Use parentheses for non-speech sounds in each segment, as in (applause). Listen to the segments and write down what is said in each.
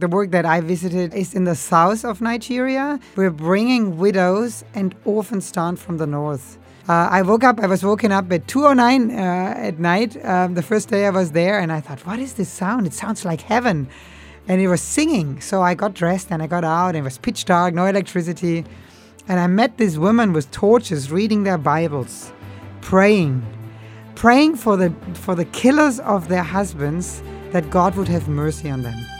The work that I visited is in the south of Nigeria. We're bringing widows and orphans down from the north. Uh, I woke up, I was woken up at 2.09 uh, at night, um, the first day I was there, and I thought, what is this sound? It sounds like heaven. And it was singing. So I got dressed and I got out, and it was pitch dark, no electricity. And I met this women with torches reading their Bibles, praying, praying for the, for the killers of their husbands that God would have mercy on them.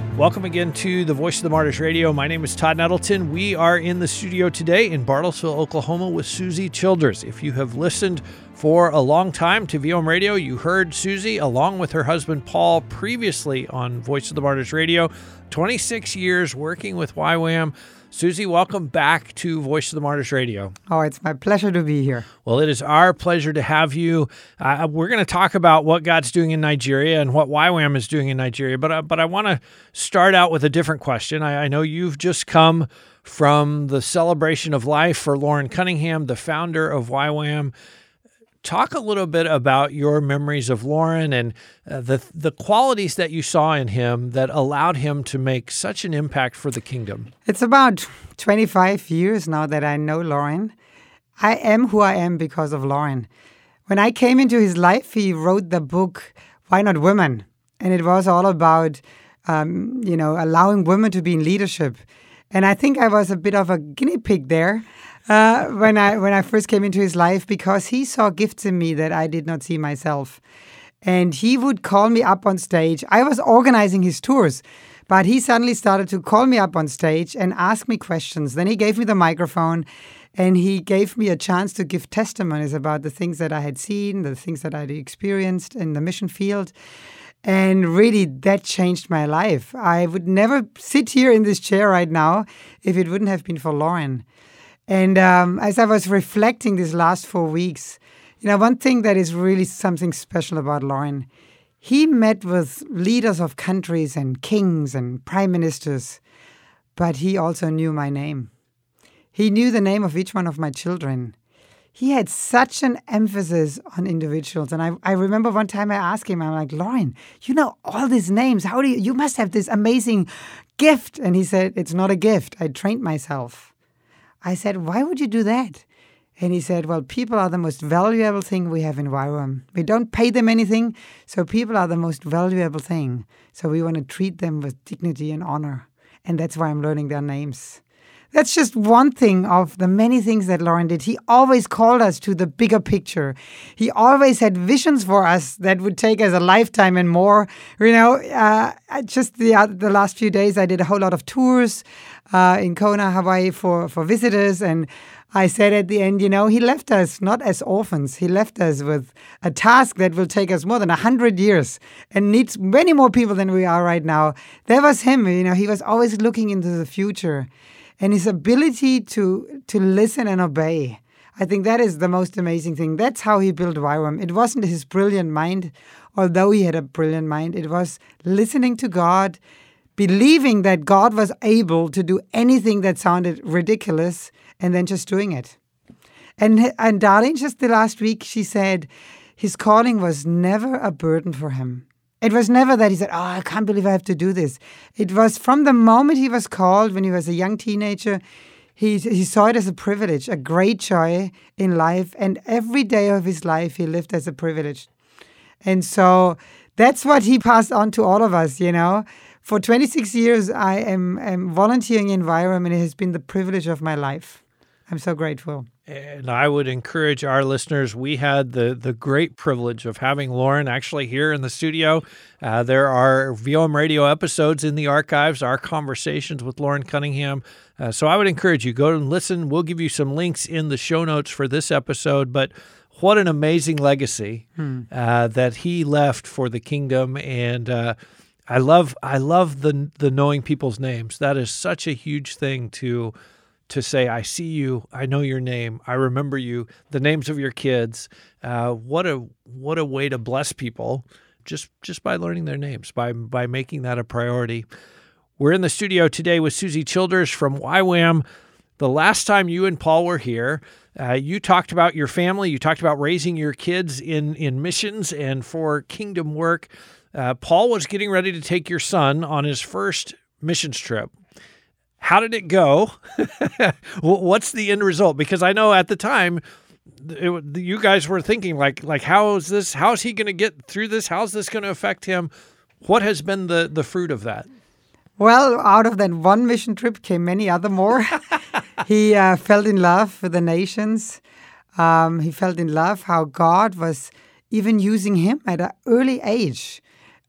Welcome again to the Voice of the Martyrs Radio. My name is Todd Nettleton. We are in the studio today in Bartlesville, Oklahoma with Susi Childers. If you have listened for a long time to VOM Radio, you heard Susi along with her husband Paul previously on Voice of the Martyrs Radio. 26 years working with YWAM. Susi, welcome back to Voice of the Martyrs Radio. Oh, it's my pleasure to be here. Well, it is our pleasure to have you. Uh, we're going to talk about what God's doing in Nigeria and what YWAM is doing in Nigeria, but uh, but I want to start out with a different question. I, I know you've just come from the celebration of life for Loren Cunningham, the founder of YWAM talk a little bit about your memories of Loren and uh, the the qualities that you saw in him that allowed him to make such an impact for the kingdom. It's about 25 years now that I know Loren. I am who I am because of Loren. When I came into his life, he wrote the book Why Not Women, and it was all about um, you know allowing women to be in leadership. And I think I was a bit of a guinea pig there uh, when I when I first came into his life because he saw gifts in me that I did not see myself, and he would call me up on stage. I was organizing his tours, but he suddenly started to call me up on stage and ask me questions. Then he gave me the microphone. And he gave me a chance to give testimonies about the things that I had seen, the things that I had experienced in the mission field. And really, that changed my life. I would never sit here in this chair right now if it wouldn't have been for Loren. And um, as I was reflecting these last four weeks, you know, one thing that is really something special about Loren, he met with leaders of countries and kings and prime ministers, but he also knew my name. He knew the name of each one of my children. He had such an emphasis on individuals. And I, I remember one time I asked him, I'm like, Loren, you know all these names. How do you, you must have this amazing gift. And he said, It's not a gift. I trained myself. I said, Why would you do that? And he said, Well, people are the most valuable thing we have in YWAM. We don't pay them anything, so people are the most valuable thing. So we want to treat them with dignity and honor. And that's why I'm learning their names. That's just one thing of the many things that Loren did. He always called us to the bigger picture. He always had visions for us that would take us a lifetime and more. You know, uh, just the uh, the last few days, I did a whole lot of tours uh, in Kona, Hawaii for for visitors, and I said at the end, you know, he left us not as orphans. He left us with a task that will take us more than a hundred years and needs many more people than we are right now. There was him. You know, he was always looking into the future and his ability to to listen and obey. I think that is the most amazing thing. That's how he built YWAM. It wasn't his brilliant mind, although he had a brilliant mind. It was listening to God, believing that God was able to do anything that sounded ridiculous, and then just doing it. And and Darlene, just the last week, she said his calling was never a burden for him. It was never that he said, Oh, I can't believe I have to do this. It was from the moment he was called, when he was a young teenager, he, he saw it as a privilege, a great joy in life. And every day of his life, he lived as a privilege. And so that's what he passed on to all of us, you know. For 26 years, I am, am volunteering in YWAM, and it has been the privilege of my life. I'm so grateful. And I would encourage our listeners. We had the the great privilege of having Loren actually here in the studio. Uh, there are VOM radio episodes in the archives, our conversations with Loren Cunningham. Uh, so I would encourage you go and listen. We'll give you some links in the show notes for this episode. But what an amazing legacy hmm. uh, that he left for the kingdom and. I love I love the the knowing people's names. That is such a huge thing to to say, I see you, I know your name, I remember you, the names of your kids. Uh, what a what a way to bless people just just by learning their names, by by making that a priority. We're in the studio today with Susi Childers from YWAM. The last time you and Paul were here, uh, you talked about your family. You talked about raising your kids in in missions and for kingdom work. Uh, Paul was getting ready to take your son on his first missions trip. How did it go? (laughs) What's the end result? Because I know at the time it, you guys were thinking like like how is this how is he going to get through this how's this going to affect him what has been the the fruit of that well out of that one mission trip came many other more (laughs) he uh, fell in love with the nations um, he felt in love how god was even using him at an early age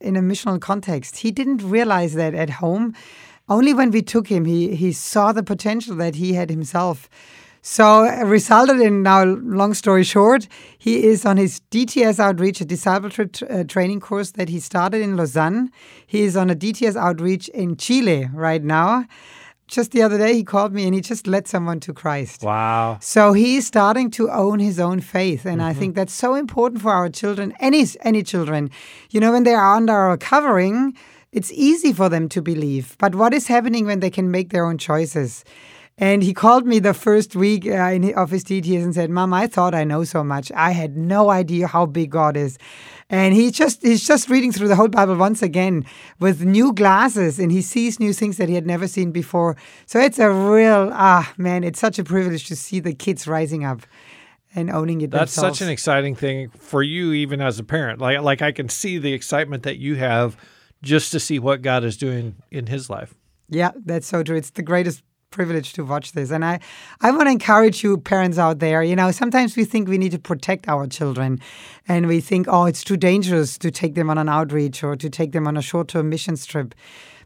in a missional context he didn't realize that at home only when we took him he he saw the potential that he had himself so resulted in now, long story short, he is on his DTS outreach, a discipleship uh, training course that he started in Lausanne. He is on a DTS outreach in Chile right now. Just the other day, he called me and he just led someone to Christ. Wow. So he's starting to own his own faith. And mm-hmm. I think that's so important for our children, any, any children. You know, when they are under our covering, it's easy for them to believe. But what is happening when they can make their own choices? And he called me the first week uh, in, of his DTS and said, "Mom, I thought I know so much. I had no idea how big God is." And he just he's just reading through the whole Bible once again with new glasses, and he sees new things that he had never seen before. So it's a real ah man, it's such a privilege to see the kids rising up and owning it. That's themselves. such an exciting thing for you, even as a parent. Like like I can see the excitement that you have just to see what God is doing in his life. Yeah, that's so true. It's the greatest privilege to watch this. And I, I want to encourage you, parents out there. You know, sometimes we think we need to protect our children and we think, oh, it's too dangerous to take them on an outreach or to take them on a short term missions trip.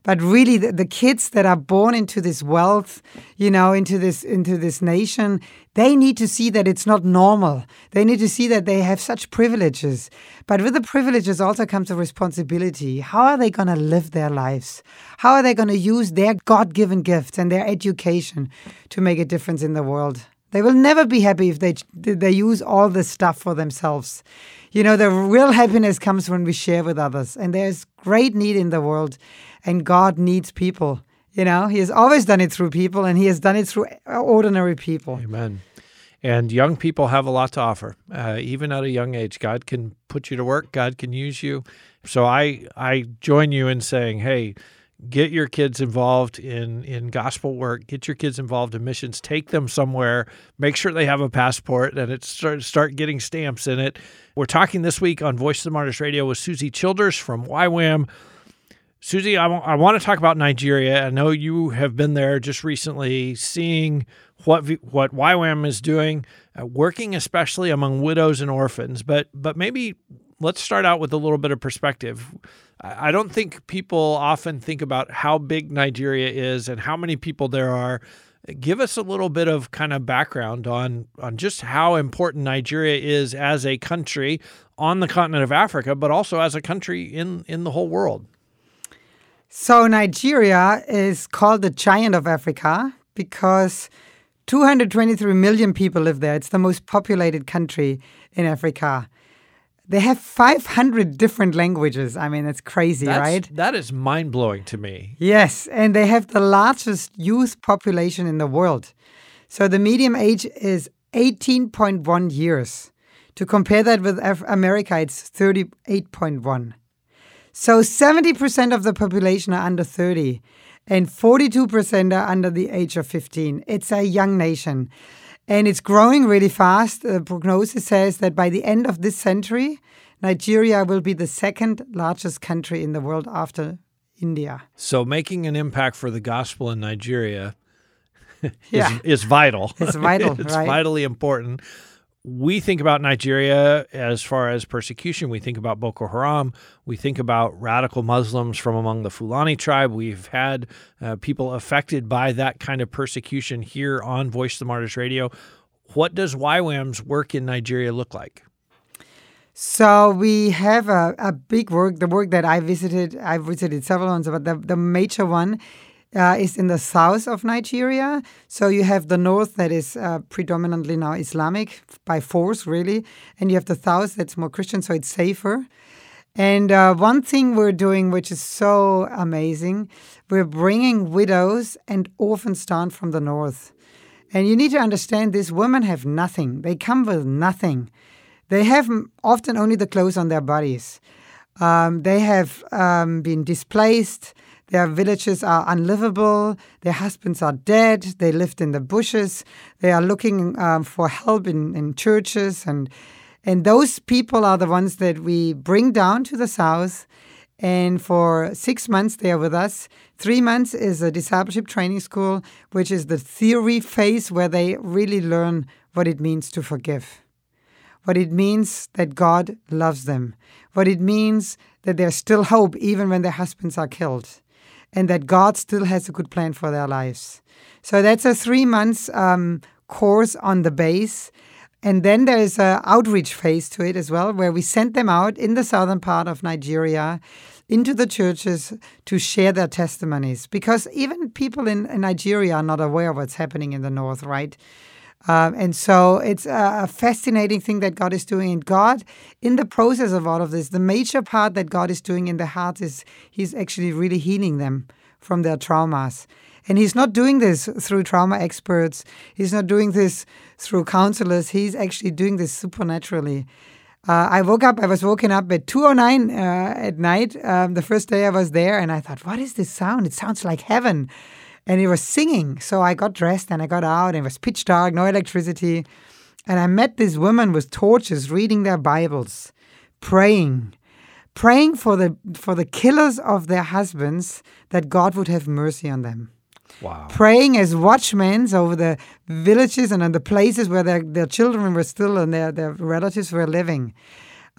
But really the, the, kids that are born into this wealth you know into this into this nation they need to see that it's not normal. They need to see that they have such privileges. But with the privileges also comes a responsibility. How are they going to live their lives? How are they going to use their god-given gifts and their education to make a difference in the world they will never be happy if they they use all this stuff for themselves you know the real happiness comes when we share with others and there's great need in the world and God needs people. You know, He has always done it through people, and He has done it through ordinary people. Amen. And young people have a lot to offer, uh, even at a young age. God can put you to work. God can use you. So I I join you in saying, hey, get your kids involved in in gospel work. Get your kids involved in missions. Take them somewhere. Make sure they have a passport and it start start getting stamps in it. We're talking this week on Voice of the Martyrs Radio with Susi Childers from YWAM. Susi, I, w- I want to talk about Nigeria. I know you have been there just recently, seeing what what YWAM is doing, uh, working especially among widows and orphans. But but maybe let's start out with a little bit of perspective. I, don't think people often think about how big Nigeria is and how many people there are. Give us a little bit of kind of background on on just how important Nigeria is as a country on the continent of Africa, but also as a country in in the whole world. So Nigeria is called the giant of Africa because 223 million people live there. It's the most populated country in Africa. They have 500 different languages. I mean, that's crazy, that's, right? That is mind blowing to me. Yes, and they have the largest youth population in the world. So the median age is 18.1 years. To compare that with America, it's 38.1. So 70% of the population are under 30 and 42% are under the age of 15. It's a young nation and it's growing really fast. The prognosis says that by the end of this century, Nigeria will be the second largest country in the world after India. So making an impact for the gospel in Nigeria (laughs) yeah. is, is vital. It's vital, (laughs) it's right? vitally important we think about Nigeria as far as persecution. We think about Boko Haram. We think about radical Muslims from among the Fulani tribe. We've had uh, people affected by that kind of persecution here on Voice of the Martyrs Radio. What does YWAM's work in Nigeria look like? So we have a, a big work, the work that I visited, I've visited several ones, but the, the major one uh, is in the south of Nigeria. So you have the north that is uh, predominantly now Islamic by force, really, and you have the south that's more Christian, so it's safer. And uh, one thing we're doing, which is so amazing, we're bringing widows and orphans down from the north. And you need to understand these women have nothing. They come with nothing. They have often only the clothes on their bodies. Um, they have um, been displaced. Their villages are unlivable. Their husbands are dead. They lived in the bushes. They are looking um, for help in, in churches. And, and those people are the ones that we bring down to the south. And for six months, they are with us. Three months is a discipleship training school, which is the theory phase where they really learn what it means to forgive what it means that God loves them, what it means that there's still hope even when their husbands are killed, and that God still has a good plan for their lives. So that's a three months um, course on the base. And then there's an outreach phase to it as well, where we send them out in the southern part of Nigeria into the churches to share their testimonies. Because even people in, in Nigeria are not aware of what's happening in the north, right? Um, and so it's a fascinating thing that God is doing. And God, in the process of all of this, the major part that God is doing in the heart is He's actually really healing them from their traumas. And He's not doing this through trauma experts, He's not doing this through counselors. He's actually doing this supernaturally. Uh, I woke up, I was woken up at 2.09 uh, at night, um, the first day I was there, and I thought, what is this sound? It sounds like heaven and he was singing. So I got dressed and I got out, and it was pitch dark, no electricity. And I met these women with torches reading their Bibles, praying, praying for the for the killers of their husbands that God would have mercy on them. Wow. Praying as watchmen over the villages and on the places where their, their children were still and their, their relatives were living.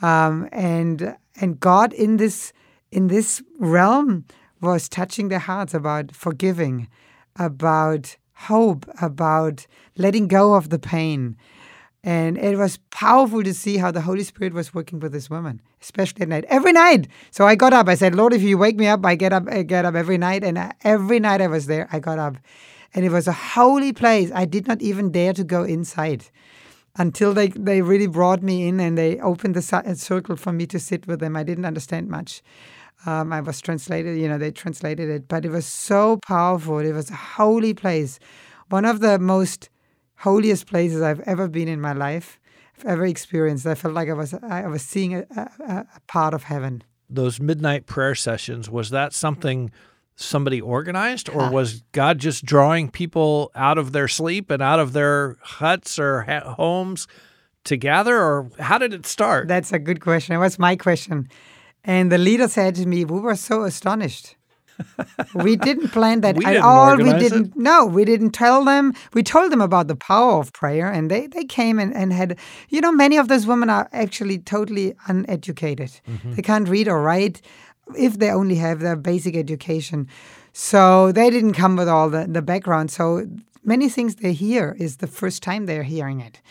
Um, and and God in this in this realm was touching their hearts about forgiving, about hope, about letting go of the pain. And it was powerful to see how the Holy Spirit was working with this woman, especially at night, every night. So I got up. I said, "Lord, if you wake me up, I get up. I get up every night." And uh, every night I was there, I got up, and it was a holy place. I did not even dare to go inside until they they really brought me in and they opened the circle for me to sit with them. I didn't understand much, um, I was translated, you know, they translated it, but it was so powerful. It was a holy place, one of the most holiest places I've ever been in my life, I've ever experienced. I felt like I was I was seeing a, a, a part of heaven. Those midnight prayer sessions was that something somebody organized, or was God just drawing people out of their sleep and out of their huts or ha- homes? to gather, or how did it start? That's a good question. It was my question. And the leader said to me, We were so astonished. we didn't plan that (laughs) we at didn't all. We didn't. it. No, we didn't tell them. We told them about the power of prayer, and they, they came and, and had. You know, many of those women are actually totally uneducated. Mm-hmm. They can't read or write if they only have their basic education. So they didn't come with all the, the background. So many things they hear is the first time they're hearing it.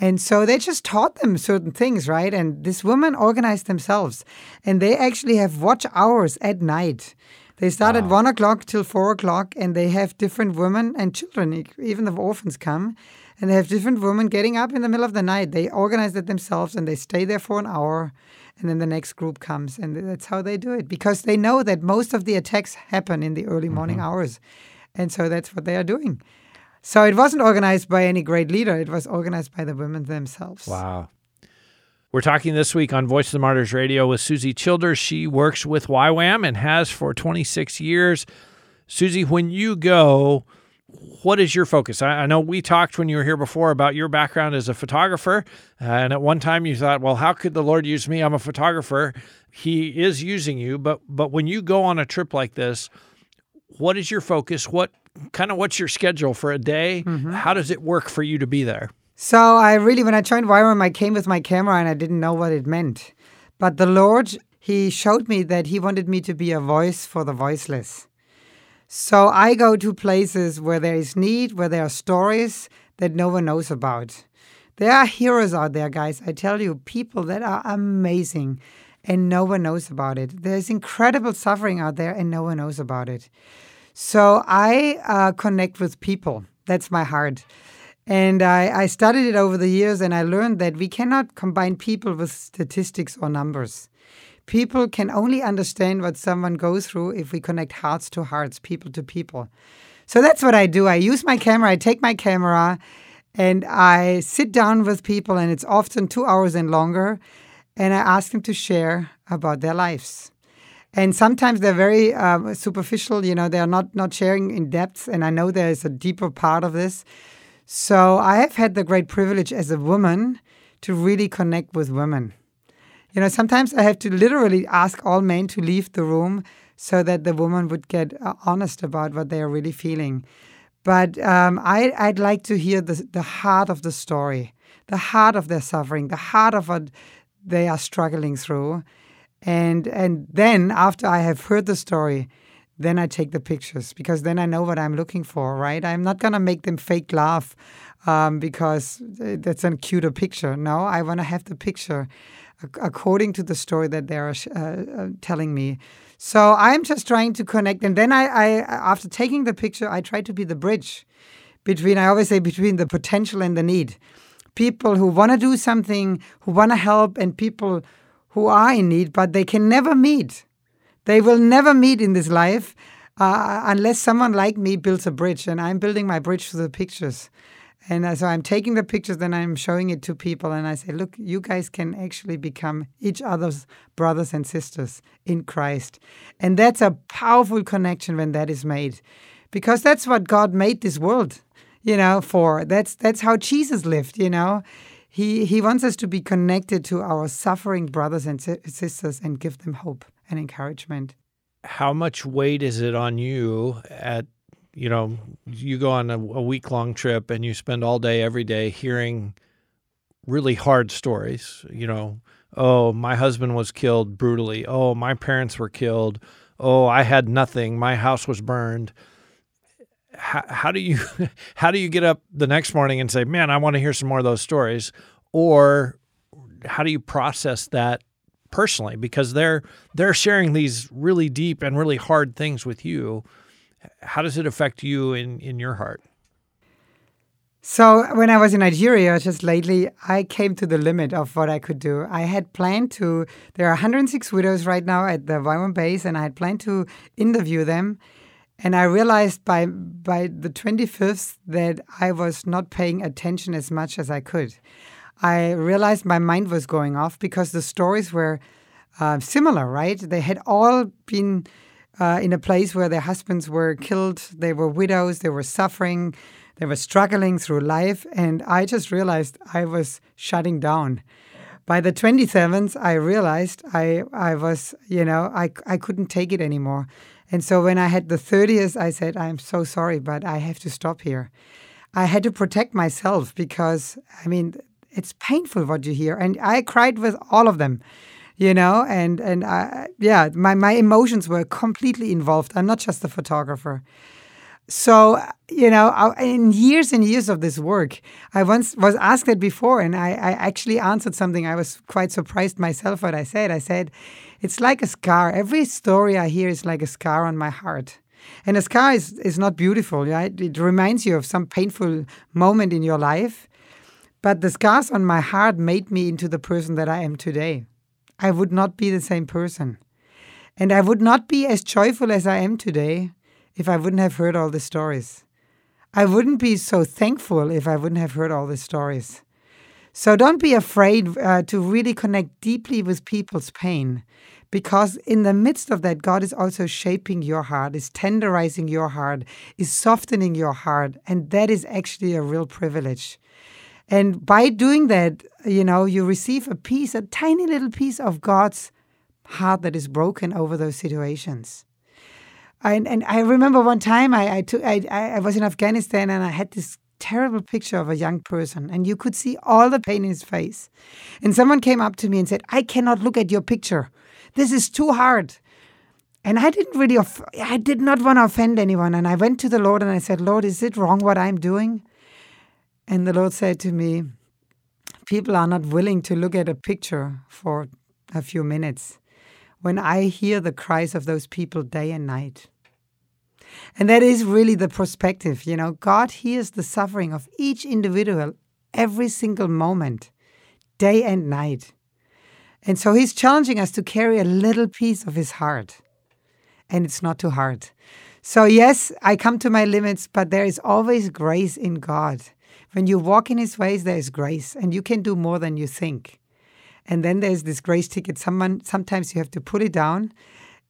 And so they just taught them certain things, right? And this woman organized themselves. And they actually have watch hours at night. They start at one o'clock till four o'clock, and they have different women and children, even the orphans come. And they have different women getting up in the middle of the night. They organize it themselves and they stay there for an hour. And then the next group comes. And that's how they do it because they know that most of the attacks happen in the early mm-hmm. morning hours. And so that's what they are doing. So it wasn't organized by any great leader. It was organized by the women themselves. Wow. We're talking this week on Voice of the Martyrs Radio with Susi Childers. She works with YWAM and has for 26 years. Susi, when you go, what is your focus? I, know we talked when you were here before about your background as a photographer. Uh, and at one time you thought, well, how could the Lord use me? I'm a photographer. He is using you. But, but when you go on a trip like this, what is your focus? What kind of what's your schedule for a day? Mm-hmm. How does it work for you to be there? So I really, when I joined YWAM, I came with my camera and I didn't know what it meant. But the Lord, He showed me that He wanted me to be a voice for the voiceless. So I go to places where there is need, where there are stories that no one knows about. There are heroes out there, guys. I tell you, people that are amazing and no one knows about it. There's incredible suffering out there and no one knows about it. So I uh, connect with people. That's my heart. And I, I studied it over the years and I learned that we cannot combine people with statistics or numbers. People can only understand what someone goes through if we connect hearts to hearts, people to people. So that's what I do. I use my camera, I take my camera, and I sit down with people, and it's often two hours and longer, and I ask them to share about their lives. And sometimes they're very um, superficial, you know, they're not, not sharing in depth, and I know there is a deeper part of this. So I have had the great privilege as a woman to really connect with women. You know, sometimes I have to literally ask all men to leave the room so that the woman would get uh, honest about what they are really feeling. But um, I, I'd like to hear the, the heart of the story, the heart of their suffering, the heart of what they are struggling through. And, and then, after I have heard the story, then I take the pictures because then I know what I'm looking for, right? I'm not going to make them fake laugh um, because that's a cuter picture. No, I want to have the picture according to the story that they are uh, uh, telling me. So I'm just trying to connect. And then I, I, after taking the picture, I try to be the bridge between, I always say, between the potential and the need. People who want to do something, who want to help, and people who are in need, but they can never meet they will never meet in this life uh, unless someone like me builds a bridge. And I'm building my bridge through the pictures. And uh, so I'm taking the pictures, then I'm showing it to people, and I say, look, you guys can actually become each other's brothers and sisters in Christ. And that's a powerful connection when that is made. Because that's what God made this world, you know, for. That's that's how Jesus lived, you know. He he wants us to be connected to our suffering brothers and sisters and give them hope and encouragement. How much weight is it on you at you know you go on a, a week long trip and you spend all day every day hearing really hard stories you know oh my husband was killed brutally. Oh my parents were killed. Oh i had nothing. My house was burned how, do you (laughs) how do you get up the next morning and say man i want to hear some more of those stories or how do you process that personally? Because they're they're sharing these really deep and really hard things with you. How does it affect you in in your heart? So when i was in nigeria just lately i came to the limit of what i could do. I had planned to there are 106 widows right now at the YWAM base and i had planned to interview them and i realized by by the 25th that i was not paying attention as much as i could I realized my mind was going off because the stories were uh, similar, right? They had all been uh, in a place where their husbands were killed, they were widows, they were suffering, they were struggling through life. And I just realized I was shutting down. By the 27th, I realized I, I was, you know, I, I couldn't take it anymore. And so when I had the 30th, I said, I'm so sorry, but I have to stop here. I had to protect myself because, I mean, it's painful what you hear. And I cried with all of them, you know, and, and I, yeah, my, my emotions were completely involved. I'm not just a photographer. So, you know, in years and years of this work, I once was asked that before, and I, I actually answered something. I was quite surprised myself what I said. I said, it's like a scar. Every story I hear is like a scar on my heart. And a scar is, is not beautiful, right? It reminds you of some painful moment in your life. But the scars on my heart made me into the person that I am today. I would not be the same person. And I would not be as joyful as I am today if I wouldn't have heard all the stories. I wouldn't be so thankful if I wouldn't have heard all the stories. So don't be afraid uh, to really connect deeply with people's pain because in the midst of that, God is also shaping your heart, is tenderizing your heart, is softening your heart. And that is actually a real privilege. And by doing that, you know, you receive a piece, a tiny little piece of God's heart that is broken over those situations. And, and I remember one time I, I, took, I, I was in Afghanistan and I had this terrible picture of a young person, and you could see all the pain in his face. And someone came up to me and said, I cannot look at your picture. This is too hard. And I didn't really, I did not want to offend anyone. And I went to the Lord and I said, Lord, is it wrong what I'm doing? And the Lord said to me, People are not willing to look at a picture for a few minutes when I hear the cries of those people day and night. And that is really the perspective. You know, God hears the suffering of each individual every single moment, day and night. And so he's challenging us to carry a little piece of his heart. And it's not too hard. So, yes, I come to my limits, but there is always grace in God. When you walk in his ways, there is grace, and you can do more than you think. And then there's this grace ticket. Someone sometimes you have to put it down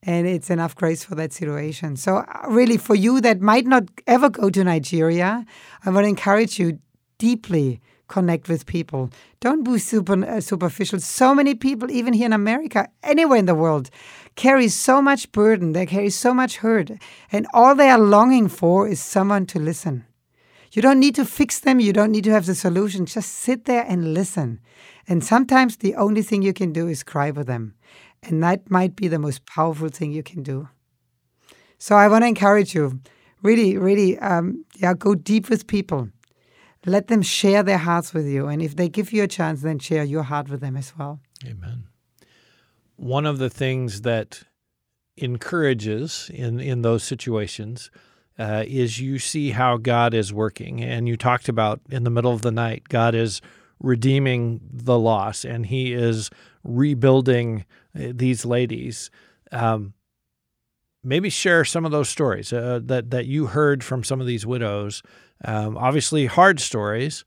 and it's enough grace for that situation. So, uh, really, for you that might not ever go to Nigeria, I want to encourage you deeply connect with people. Don't be super uh, superficial. So many people, even here in America, anywhere in the world, carry so much burden. They carry so much hurt, and all they are longing for is someone to listen. You don't need to fix them. You don't need to have the solution. Just sit there and listen. And sometimes the only thing you can do is cry with them. And that might be the most powerful thing you can do. So I want to encourage you really, really, um, yeah, go deep with people. Let them share their hearts with you. And if they give you a chance, then share your heart with them as well. Amen. One of the things that encourages in, in those situations uh, is you see how God is working. And you talked about in the middle of the night, God is redeeming the loss and He is rebuilding uh, these ladies. Um, maybe share some of those stories uh, that that you heard from some of these widows. Um, obviously, hard stories,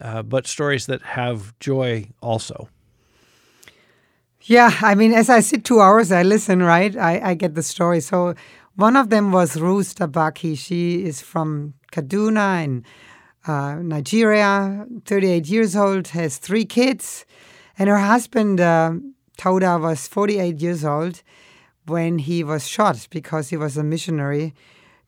uh, but stories that have joy also. Yeah, I mean, as I sit two hours, I listen. Right, I, I get the story. So one of them was Ruth Tabaki. She is from Kaduna in uh, Nigeria, 38 years old, has three kids, and her husband uh, Tauda was 48 years old when he was shot because he was a missionary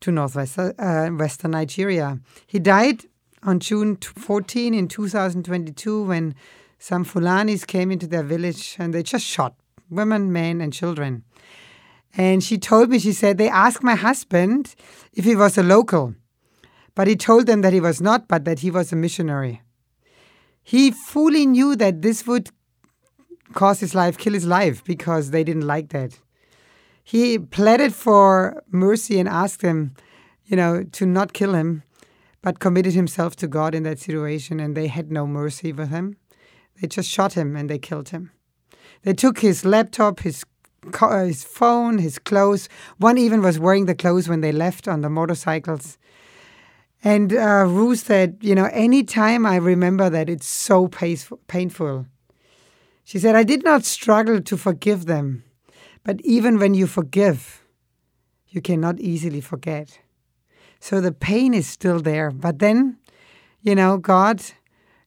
to northwestern uh, western Nigeria. He died on June 14 in 2022 when some Fulanis came into their village and they just shot women, men, and children. And she told me, she said, they asked my husband if he was a local, but he told them that he was not, but that he was a missionary. He fully knew that this would cause his life, kill his life, because they didn't like that. He pleaded for mercy and asked them, you know, to not kill him, but committed himself to God in that situation, and they had no mercy with him. They just shot him and they killed him. They took his laptop, his his phone, his clothes. One even was wearing the clothes when they left on the motorcycles. And uh, Ruth said, you know, anytime I remember that, it's so painful. She said, I did not struggle to forgive them, but even when you forgive, you cannot easily forget. So the pain is still there. But then, you know, God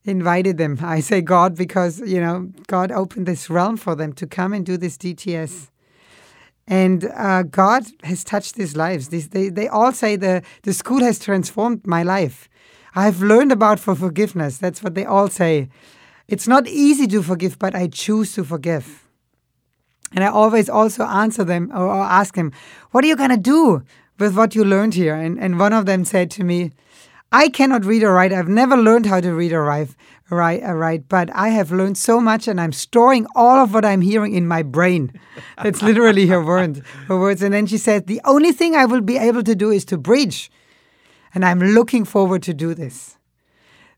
invited them. (laughs) I say God because, you know, God opened this realm for them to come and do this DTS. And uh, God has touched these lives. These, they, they all say the, the school has transformed my life. I've learned about for forgiveness. That's what they all say. It's not easy to forgive, but I choose to forgive. And I always also answer them or, ask them, What are you going to do with what you learned here? And, and one of them said to me, I cannot read or write. I've never learned how to read or write, write, write, but I have learned so much and I'm storing all of what I'm hearing in my brain. (laughs) That's literally her, word, her words. And then she said, The only thing I will be able to do is to bridge, And I'm looking forward to do this.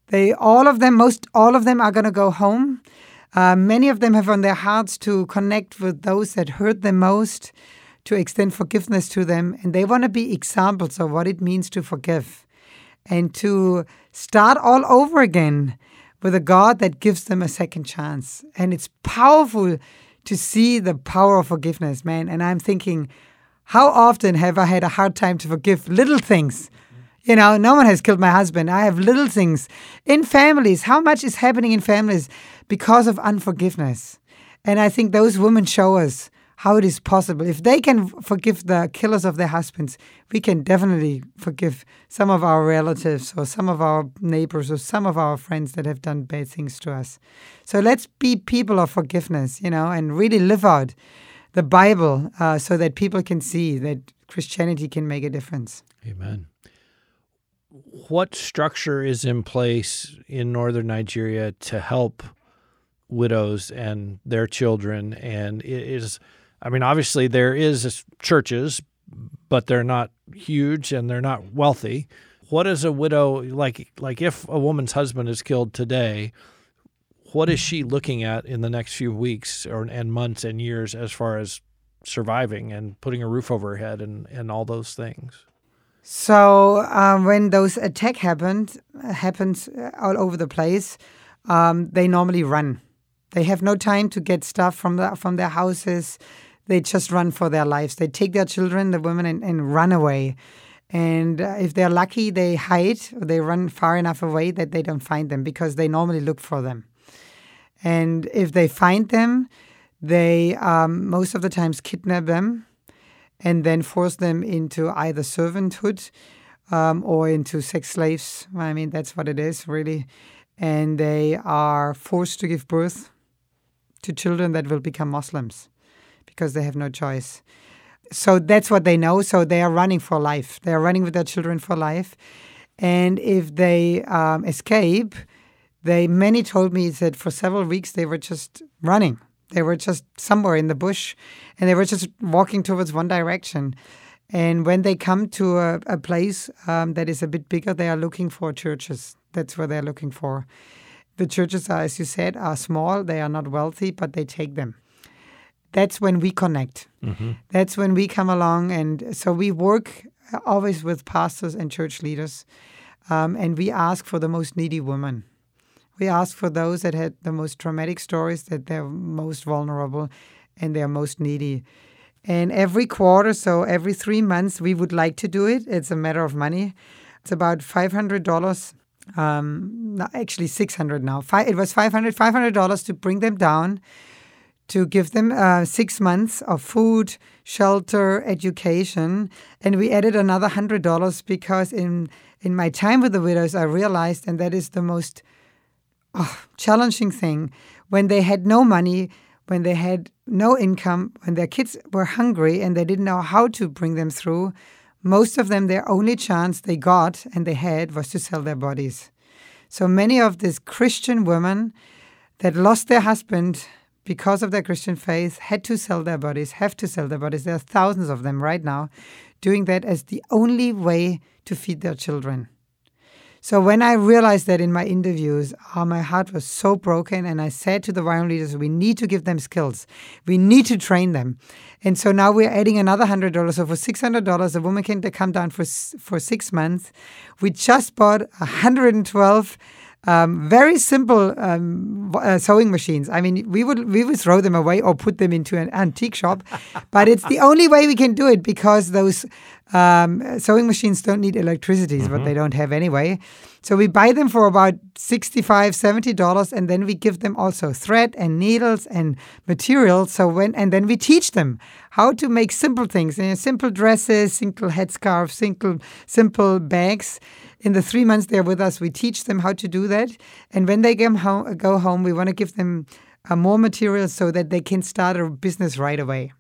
They all of them, most all of them are going to go home. Uh, many of them have on their hearts to connect with those that hurt them most, to extend forgiveness to them, and they want to be examples of what it means to forgive and to start all over again with a God that gives them a second chance. And it's powerful to see the power of forgiveness, man. And I'm thinking, how often have I had a hard time to forgive little things? You know, no one has killed my husband. I have little things in families. How much is happening in families because of unforgiveness? And I think those women show us how it is possible. If they can forgive the killers of their husbands, we can definitely forgive some of our relatives or some of our neighbors or some of our friends that have done bad things to us. So let's be people of forgiveness, you know, and really live out the Bible uh, so that people can see that Christianity can make a difference. Amen what structure is in place in northern Nigeria to help widows and their children? And it is, I mean, obviously there is churches, but they're not huge and they're not wealthy. What is a widow like? Like if a woman's husband is killed today, what is she looking at in the next few weeks or and months and years as far as surviving and putting a roof over her head and, and all those things? So um, when those attack happened happens all over the place, um, they normally run. They have no time to get stuff from the from their houses. They just run for their lives. They take their children, the women, and, and run away. And uh, if they're lucky, they hide or they run far enough away that they don't find them because they normally look for them. And if they find them, they um, most of the times kidnap them and then force them into either servanthood um, or into sex slaves. I mean, that's what it is, really. And they are forced to give birth to children that will become Muslims because they have no choice. So that's what they know. So they are running for life. They are running with their children for life. And if they um, escape, they many told me that for several weeks they were just running. They were just somewhere in the bush, and they were just walking towards one direction. And when they come to a, a place um, that is a bit bigger, they are looking for churches. That's what they're looking for. The churches are, as you said, are small. They are not wealthy, but they take them. That's when we connect. Mm-hmm. That's when we come along, and so we work always with pastors and church leaders, um, and we ask for the most needy women. We ask for those that had the most traumatic stories, that they're most vulnerable, and they're most needy. And every quarter, so every three months, we would like to do it. It's a matter of money. It's about five hundred dollars um, actually 600 now. Five, it was 500 $500 to bring them down, to give them uh, six months of food, shelter, education. And we added another $100 because in, in my time with the widows, I realized, and that is the most oh, challenging thing, when they had no money, when they had no income, when their kids were hungry and they didn't know how to bring them through, most of them, their only chance they got and they had was to sell their bodies. So many of these Christian women that lost their husband because of their Christian faith had to sell their bodies, have to sell their bodies. There are thousands of them right now doing that as the only way to feed their children. So when I realized that in my interviews, oh, my heart was so broken, and I said to the YWAM leaders, we need to give them skills. We need to train them. And so now we're adding another hundred dollars. So for six hundred dollars, a woman can come down for for six months. We just bought hundred and twelve um, very simple um, uh, sewing machines. I mean, we would we would throw them away or put them into an antique shop, but it's the only way we can do it because those um, sewing machines don't need electricity, mm-hmm. but they don't have anyway. So we buy them for about 65 $70 and then we give them also thread and needles and materials. So when and then we teach them how to make simple things, you know, simple dresses, simple headscarves, simple simple bags in the three months they're with us, we teach them how to do that. And when they home, go home we want to give them uh, more materials so that they can start a business right away.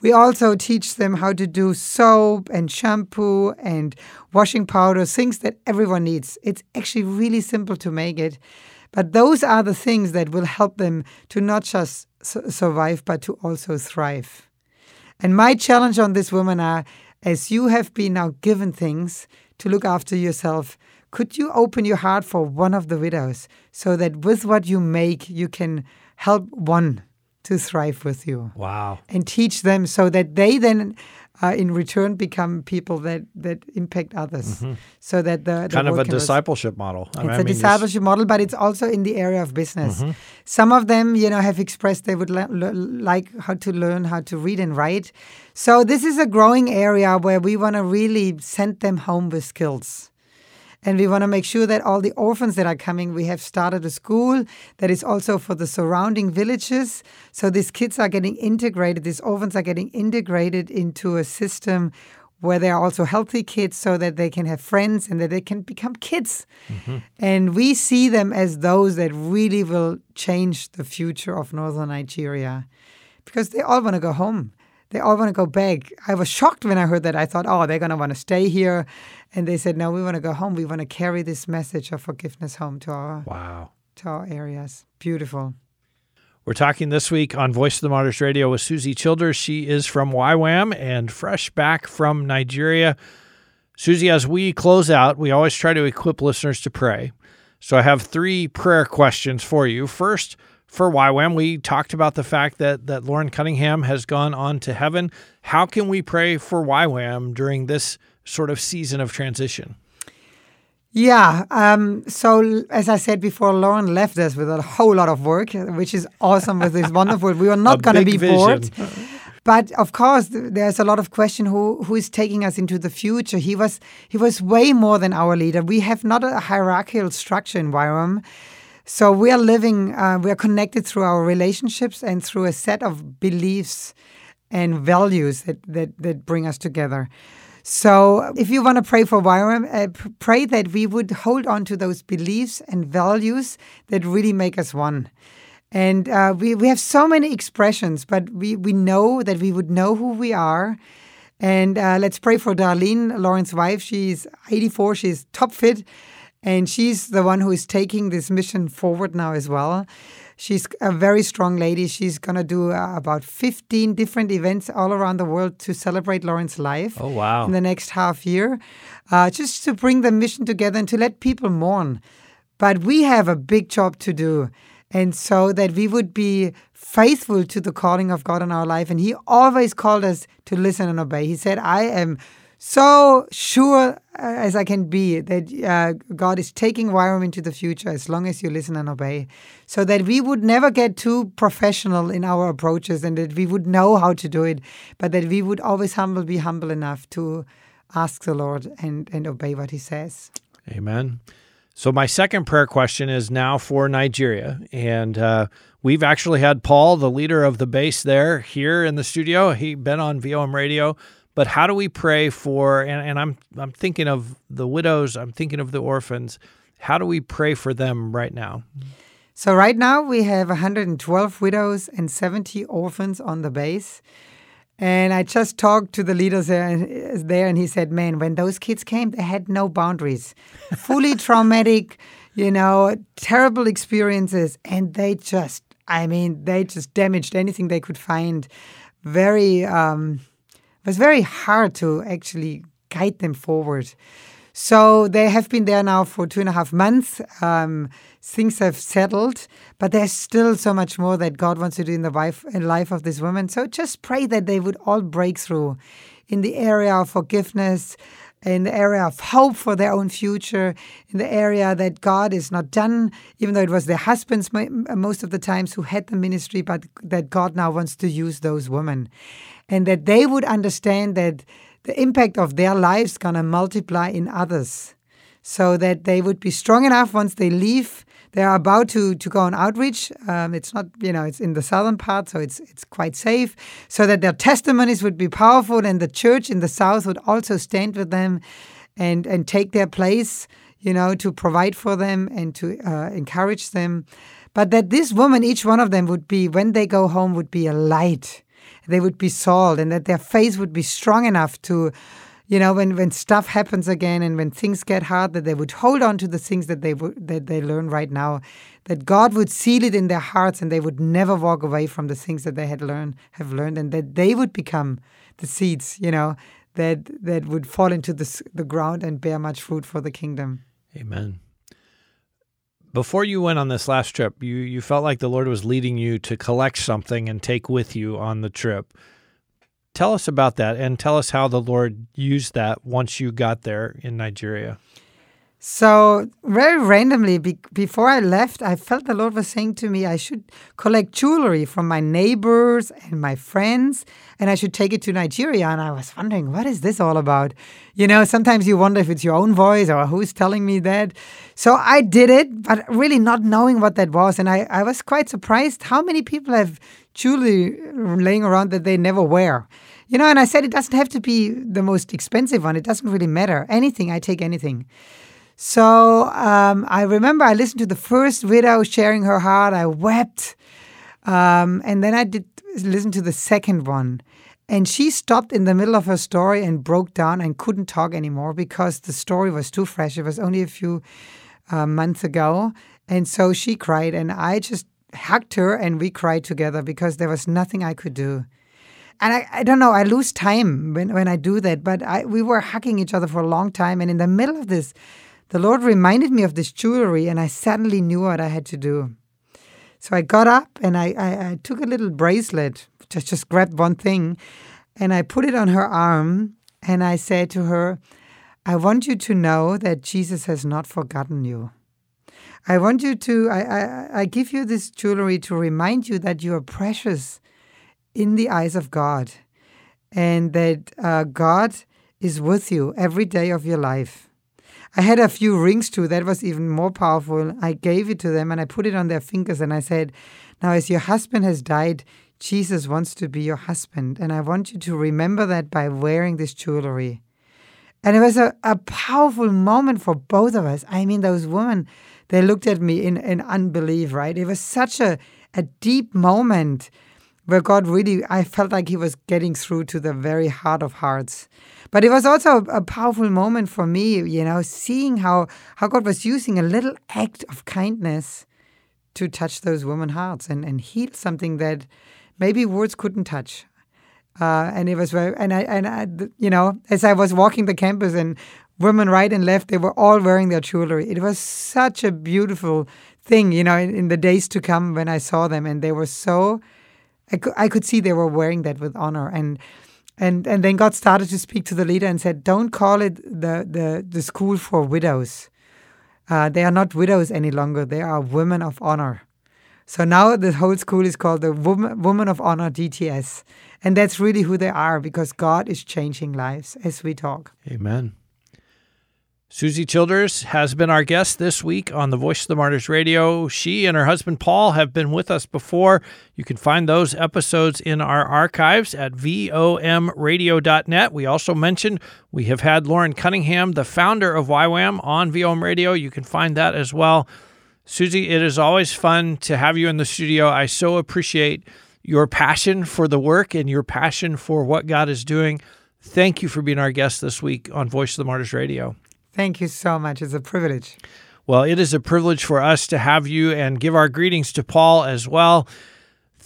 We also teach them how to do soap and shampoo and washing powder, things that everyone needs. It's actually really simple to make it. But those are the things that will help them to not just su- survive, but to also thrive. And my challenge on this woman are as you have been now given things, to look after yourself, could you open your heart for one of the widows so that with what you make, you can help one to thrive with you? Wow. And teach them so that they then. Uh, in return, become people that, that impact others, mm-hmm. so that the, the kind of a discipleship was, model. I it's mean, a discipleship model, but it's also in the area of business. Mm-hmm. Some of them, you know, have expressed they would le- le- like how to learn how to read and write. So this is a growing area where we want to really send them home with skills. And we want to make sure that all the orphans that are coming, we have started a school that is also for the surrounding villages. So these kids are getting integrated, these orphans are getting integrated into a system where they are also healthy kids so that they can have friends and that they can become kids. Mm-hmm. And we see them as those that really will change the future of northern Nigeria because they all want to go home they all want to go back. I was shocked when I heard that. I thought, oh, they're going to want to stay here. And they said, no, we want to go home. We want to carry this message of forgiveness home to our wow to our areas. Beautiful. We're talking this week on Voice of the Martyrs Radio with Susi Childers. She is from YWAM and fresh back from Nigeria. Susi, as we close out, we always try to equip listeners to pray. So I have three prayer questions for you. First, for YWAM, we talked about the fact that, that Loren Cunningham has gone on to heaven. How can we pray for YWAM during this sort of season of transition? Yeah. Um, so, as I said before, Loren left us with a whole lot of work, which is awesome. with this wonderful. We were (laughs) not going to be vision. bored. But of course, there's a lot of question who who is taking us into the future. He was he was way more than our leader. We have not a hierarchical structure in YWAM. So we are living, uh, we are connected through our relationships and through a set of beliefs and values that, that, that bring us together. So if you want to pray for YWAM, uh, pray that we would hold on to those beliefs and values that really make us one. And uh, we, we have so many expressions, but we, we know that we would know who we are. And uh, let's pray for Darlene, Loren's wife. She's 84, she's top fit, and she's the one who is taking this mission forward now as well. She's a very strong lady. She's going to do uh, about 15 different events all around the world to celebrate Loren's life. Oh, wow. In the next half year, uh, just to bring the mission together and to let people mourn. But we have a big job to do. And so that we would be faithful to the calling of God in our life. And He always called us to listen and obey. He said, I am so sure uh, as I can be that uh, God is taking YWAM into the future as long as you listen and obey, so that we would never get too professional in our approaches and that we would know how to do it, but that we would always humble, be humble enough to ask the Lord and, and obey what He says. Amen. So, my second prayer question is now for Nigeria. And uh, we've actually had Paul, the leader of the base there, here in the studio. He's been on VOM radio but how do we pray for? And, and I'm I'm thinking of the widows. I'm thinking of the orphans. How do we pray for them right now? So right now we have 112 widows and 70 orphans on the base. And I just talked to the leaders there, there, and he said, "Man, when those kids came, they had no boundaries, fully (laughs) traumatic, you know, terrible experiences, and they just, I mean, they just damaged anything they could find. Very, um, it was very hard to actually guide them forward. So they have been there now for two and a half months. Um, things have settled, but there's still so much more that God wants to do in the life, in life of this woman. So just pray that they would all break through in the area of forgiveness, in the area of hope for their own future, in the area that God is not done, even though it was their husbands most of the times who had the ministry, but that God now wants to use those women and that they would understand that the impact of their lives to multiply in others so that they would be strong enough once they leave they are about to, to go on outreach. Um, it's not, you know, it's in the southern part, so it's it's quite safe. So that their testimonies would be powerful, and the church in the south would also stand with them, and and take their place, you know, to provide for them and to uh, encourage them. But that this woman, each one of them, would be when they go home, would be a light they would be salt and that their faith would be strong enough to you know when when stuff happens again and when things get hard that they would hold on to the things that they would that they learn right now that God would seal it in their hearts and they would never walk away from the things that they had learned have learned and that they would become the seeds you know that that would fall into the the ground and bear much fruit for the kingdom. Amen before you went on this last trip, you you felt like the Lord was leading you to collect something and take with you on the trip. Tell us about that and tell us how the Lord used that once you got there in Nigeria. So, very randomly, be- before I left, I felt the Lord was saying to me, I should collect jewelry from my neighbors and my friends, and I should take it to Nigeria. And I was wondering, what is this all about? You know, sometimes you wonder if it's your own voice or who's telling me that. So I did it, but really not knowing what that was. And I, I was quite surprised how many people have jewelry laying around that they never wear. You know, and I said it doesn't have to be the most expensive one, it doesn't really matter. Anything, I take anything. So um, I remember I listened to the first widow sharing her heart. I wept. Um, and then I did listen to the second one. And she stopped in the middle of her story and broke down and couldn't talk anymore because the story was too fresh. It was only a few uh, months ago. And so she cried. And I just hugged her and we cried together because there was nothing I could do. And I, I don't know, I lose time when, when I do that, but I, we were hugging each other for a long time. And in the middle of this, the Lord reminded me of this jewelry, and I suddenly knew what I had to do. So I got up and I, I, I took a little bracelet, just, just grabbed one thing, and I put it on her arm. And I said to her, I want you to know that Jesus has not forgotten you. I want you to, I, I, I give you this jewelry to remind you that you are precious in the eyes of God and that uh, God is with you every day of your life. I had a few rings too, that was even more powerful. I gave it to them and I put it on their fingers and I said, Now, as your husband has died, Jesus wants to be your husband. And I want you to remember that by wearing this jewelry. And it was a, a powerful moment for both of us. I mean, those women they looked at me in, in unbelief, right? It was such a, a deep moment where God really, I felt like He was getting through to the very heart of hearts. But it was also a, powerful moment for me, you know, seeing how, how God was using a little act of kindness to touch those women's hearts and, and heal something that maybe words couldn't touch. Uh, and it was very, and I, and I, you know, as I was walking the campus and women right and left, they were all wearing their jewelry. It was such a beautiful thing, you know, in, in the days to come when I saw them, and they were so. I could, I could see they were wearing that with honor, and and and then God started to speak to the leader and said, "Don't call it the the the school for widows. Uh, they are not widows any longer. They are women of honor." So now the whole school is called the Woman, Woman of Honor DTS. And that's really who they are because God is changing lives as we talk. Amen. Susi Childers has been our guest this week on the Voice of the Martyrs Radio. She and her husband Paul have been with us before. You can find those episodes in our archives at vomradio.net. We also mentioned we have had Loren Cunningham, the founder of YWAM, on VOM Radio. You can find that as well. Susi, it is always fun to have you in the studio. I so appreciate your passion for the work and your passion for what God is doing. Thank you for being our guest this week on Voice of the Martyrs Radio. Thank you so much. It's a privilege. Well, it is a privilege for us to have you and give our greetings to Paul as well.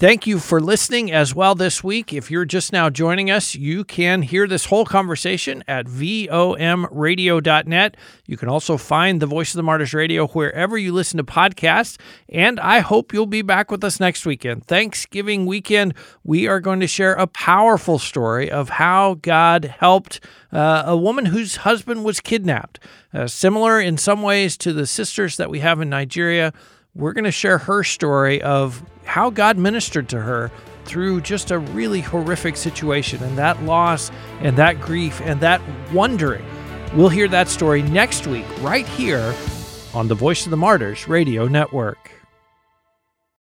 Thank you for listening as well this week. If you're just now joining us, you can hear this whole conversation at vomradio.net. You can also find the Voice of the Martyrs Radio wherever you listen to podcasts. And I hope you'll be back with us next weekend. Thanksgiving weekend, we are going to share a powerful story of how God helped uh, a woman whose husband was kidnapped. Uh, similar in some ways to the sisters that we have in Nigeria we're going to share her story of how God ministered to her through just a really horrific situation and that loss and that grief and that wondering. We'll hear that story next week, right here on the Voice of the Martyrs Radio Network.